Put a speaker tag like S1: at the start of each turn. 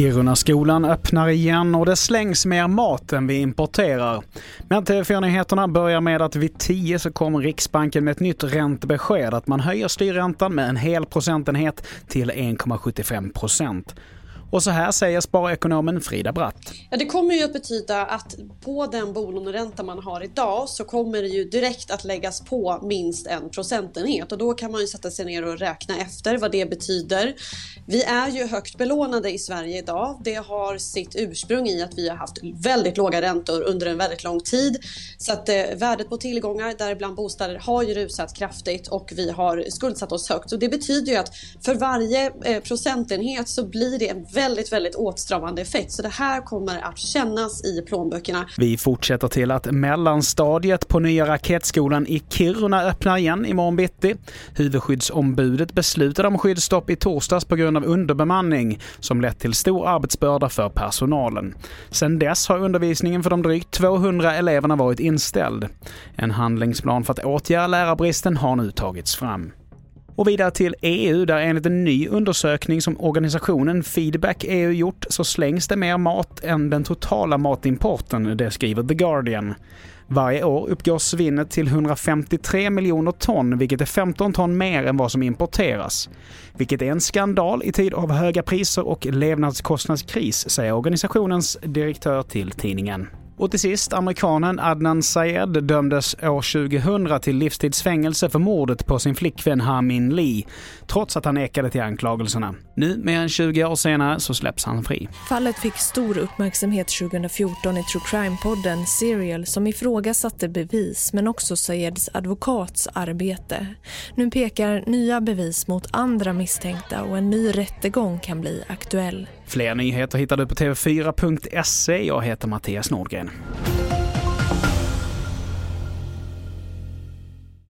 S1: Kirunaskolan öppnar igen och det slängs mer mat än vi importerar. Men TV4-nyheterna börjar med att vid 10 så kommer Riksbanken med ett nytt räntebesked att man höjer styrräntan med en hel procentenhet till 1,75 procent. Och så här säger sparekonomen Frida Bratt.
S2: Ja, det kommer ju att betyda att på den bolåneränta man har idag så kommer det ju direkt att läggas på minst en procentenhet och då kan man ju sätta sig ner och räkna efter vad det betyder. Vi är ju högt belånade i Sverige idag. Det har sitt ursprung i att vi har haft väldigt låga räntor under en väldigt lång tid så att eh, värdet på tillgångar, däribland bostäder, har ju rusat kraftigt och vi har skuldsatt oss högt och det betyder ju att för varje eh, procentenhet så blir det en väldigt, väldigt åtstramande effekt. Så det här kommer att kännas i plånböckerna.
S1: Vi fortsätter till att mellanstadiet på nya Raketskolan i Kiruna öppnar igen imorgon bitti. Huvudskyddsombudet beslutade om skyddsstopp i torsdags på grund av underbemanning som lett till stor arbetsbörda för personalen. Sedan dess har undervisningen för de drygt 200 eleverna varit inställd. En handlingsplan för att åtgärda lärarbristen har nu tagits fram. Och vidare till EU, där enligt en ny undersökning som organisationen Feedback EU gjort så slängs det mer mat än den totala matimporten, det skriver The Guardian. Varje år uppgår svinnet till 153 miljoner ton, vilket är 15 ton mer än vad som importeras. Vilket är en skandal i tid av höga priser och levnadskostnadskris, säger organisationens direktör till tidningen. Och till sist, amerikanen Adnan Syed dömdes år 2000 till livstidsfängelse för mordet på sin flickvän Hamin Lee, trots att han nekade till anklagelserna. Nu, mer än 20 år senare, så släpps han fri.
S3: Fallet fick stor uppmärksamhet 2014 i True Crime-podden Serial som ifrågasatte bevis men också Syeds advokats arbete. Nu pekar nya bevis mot andra misstänkta och en ny rättegång kan bli aktuell.
S1: Fler nyheter hittar du på tv4.se. Jag heter Mattias Nordgren. Patreon.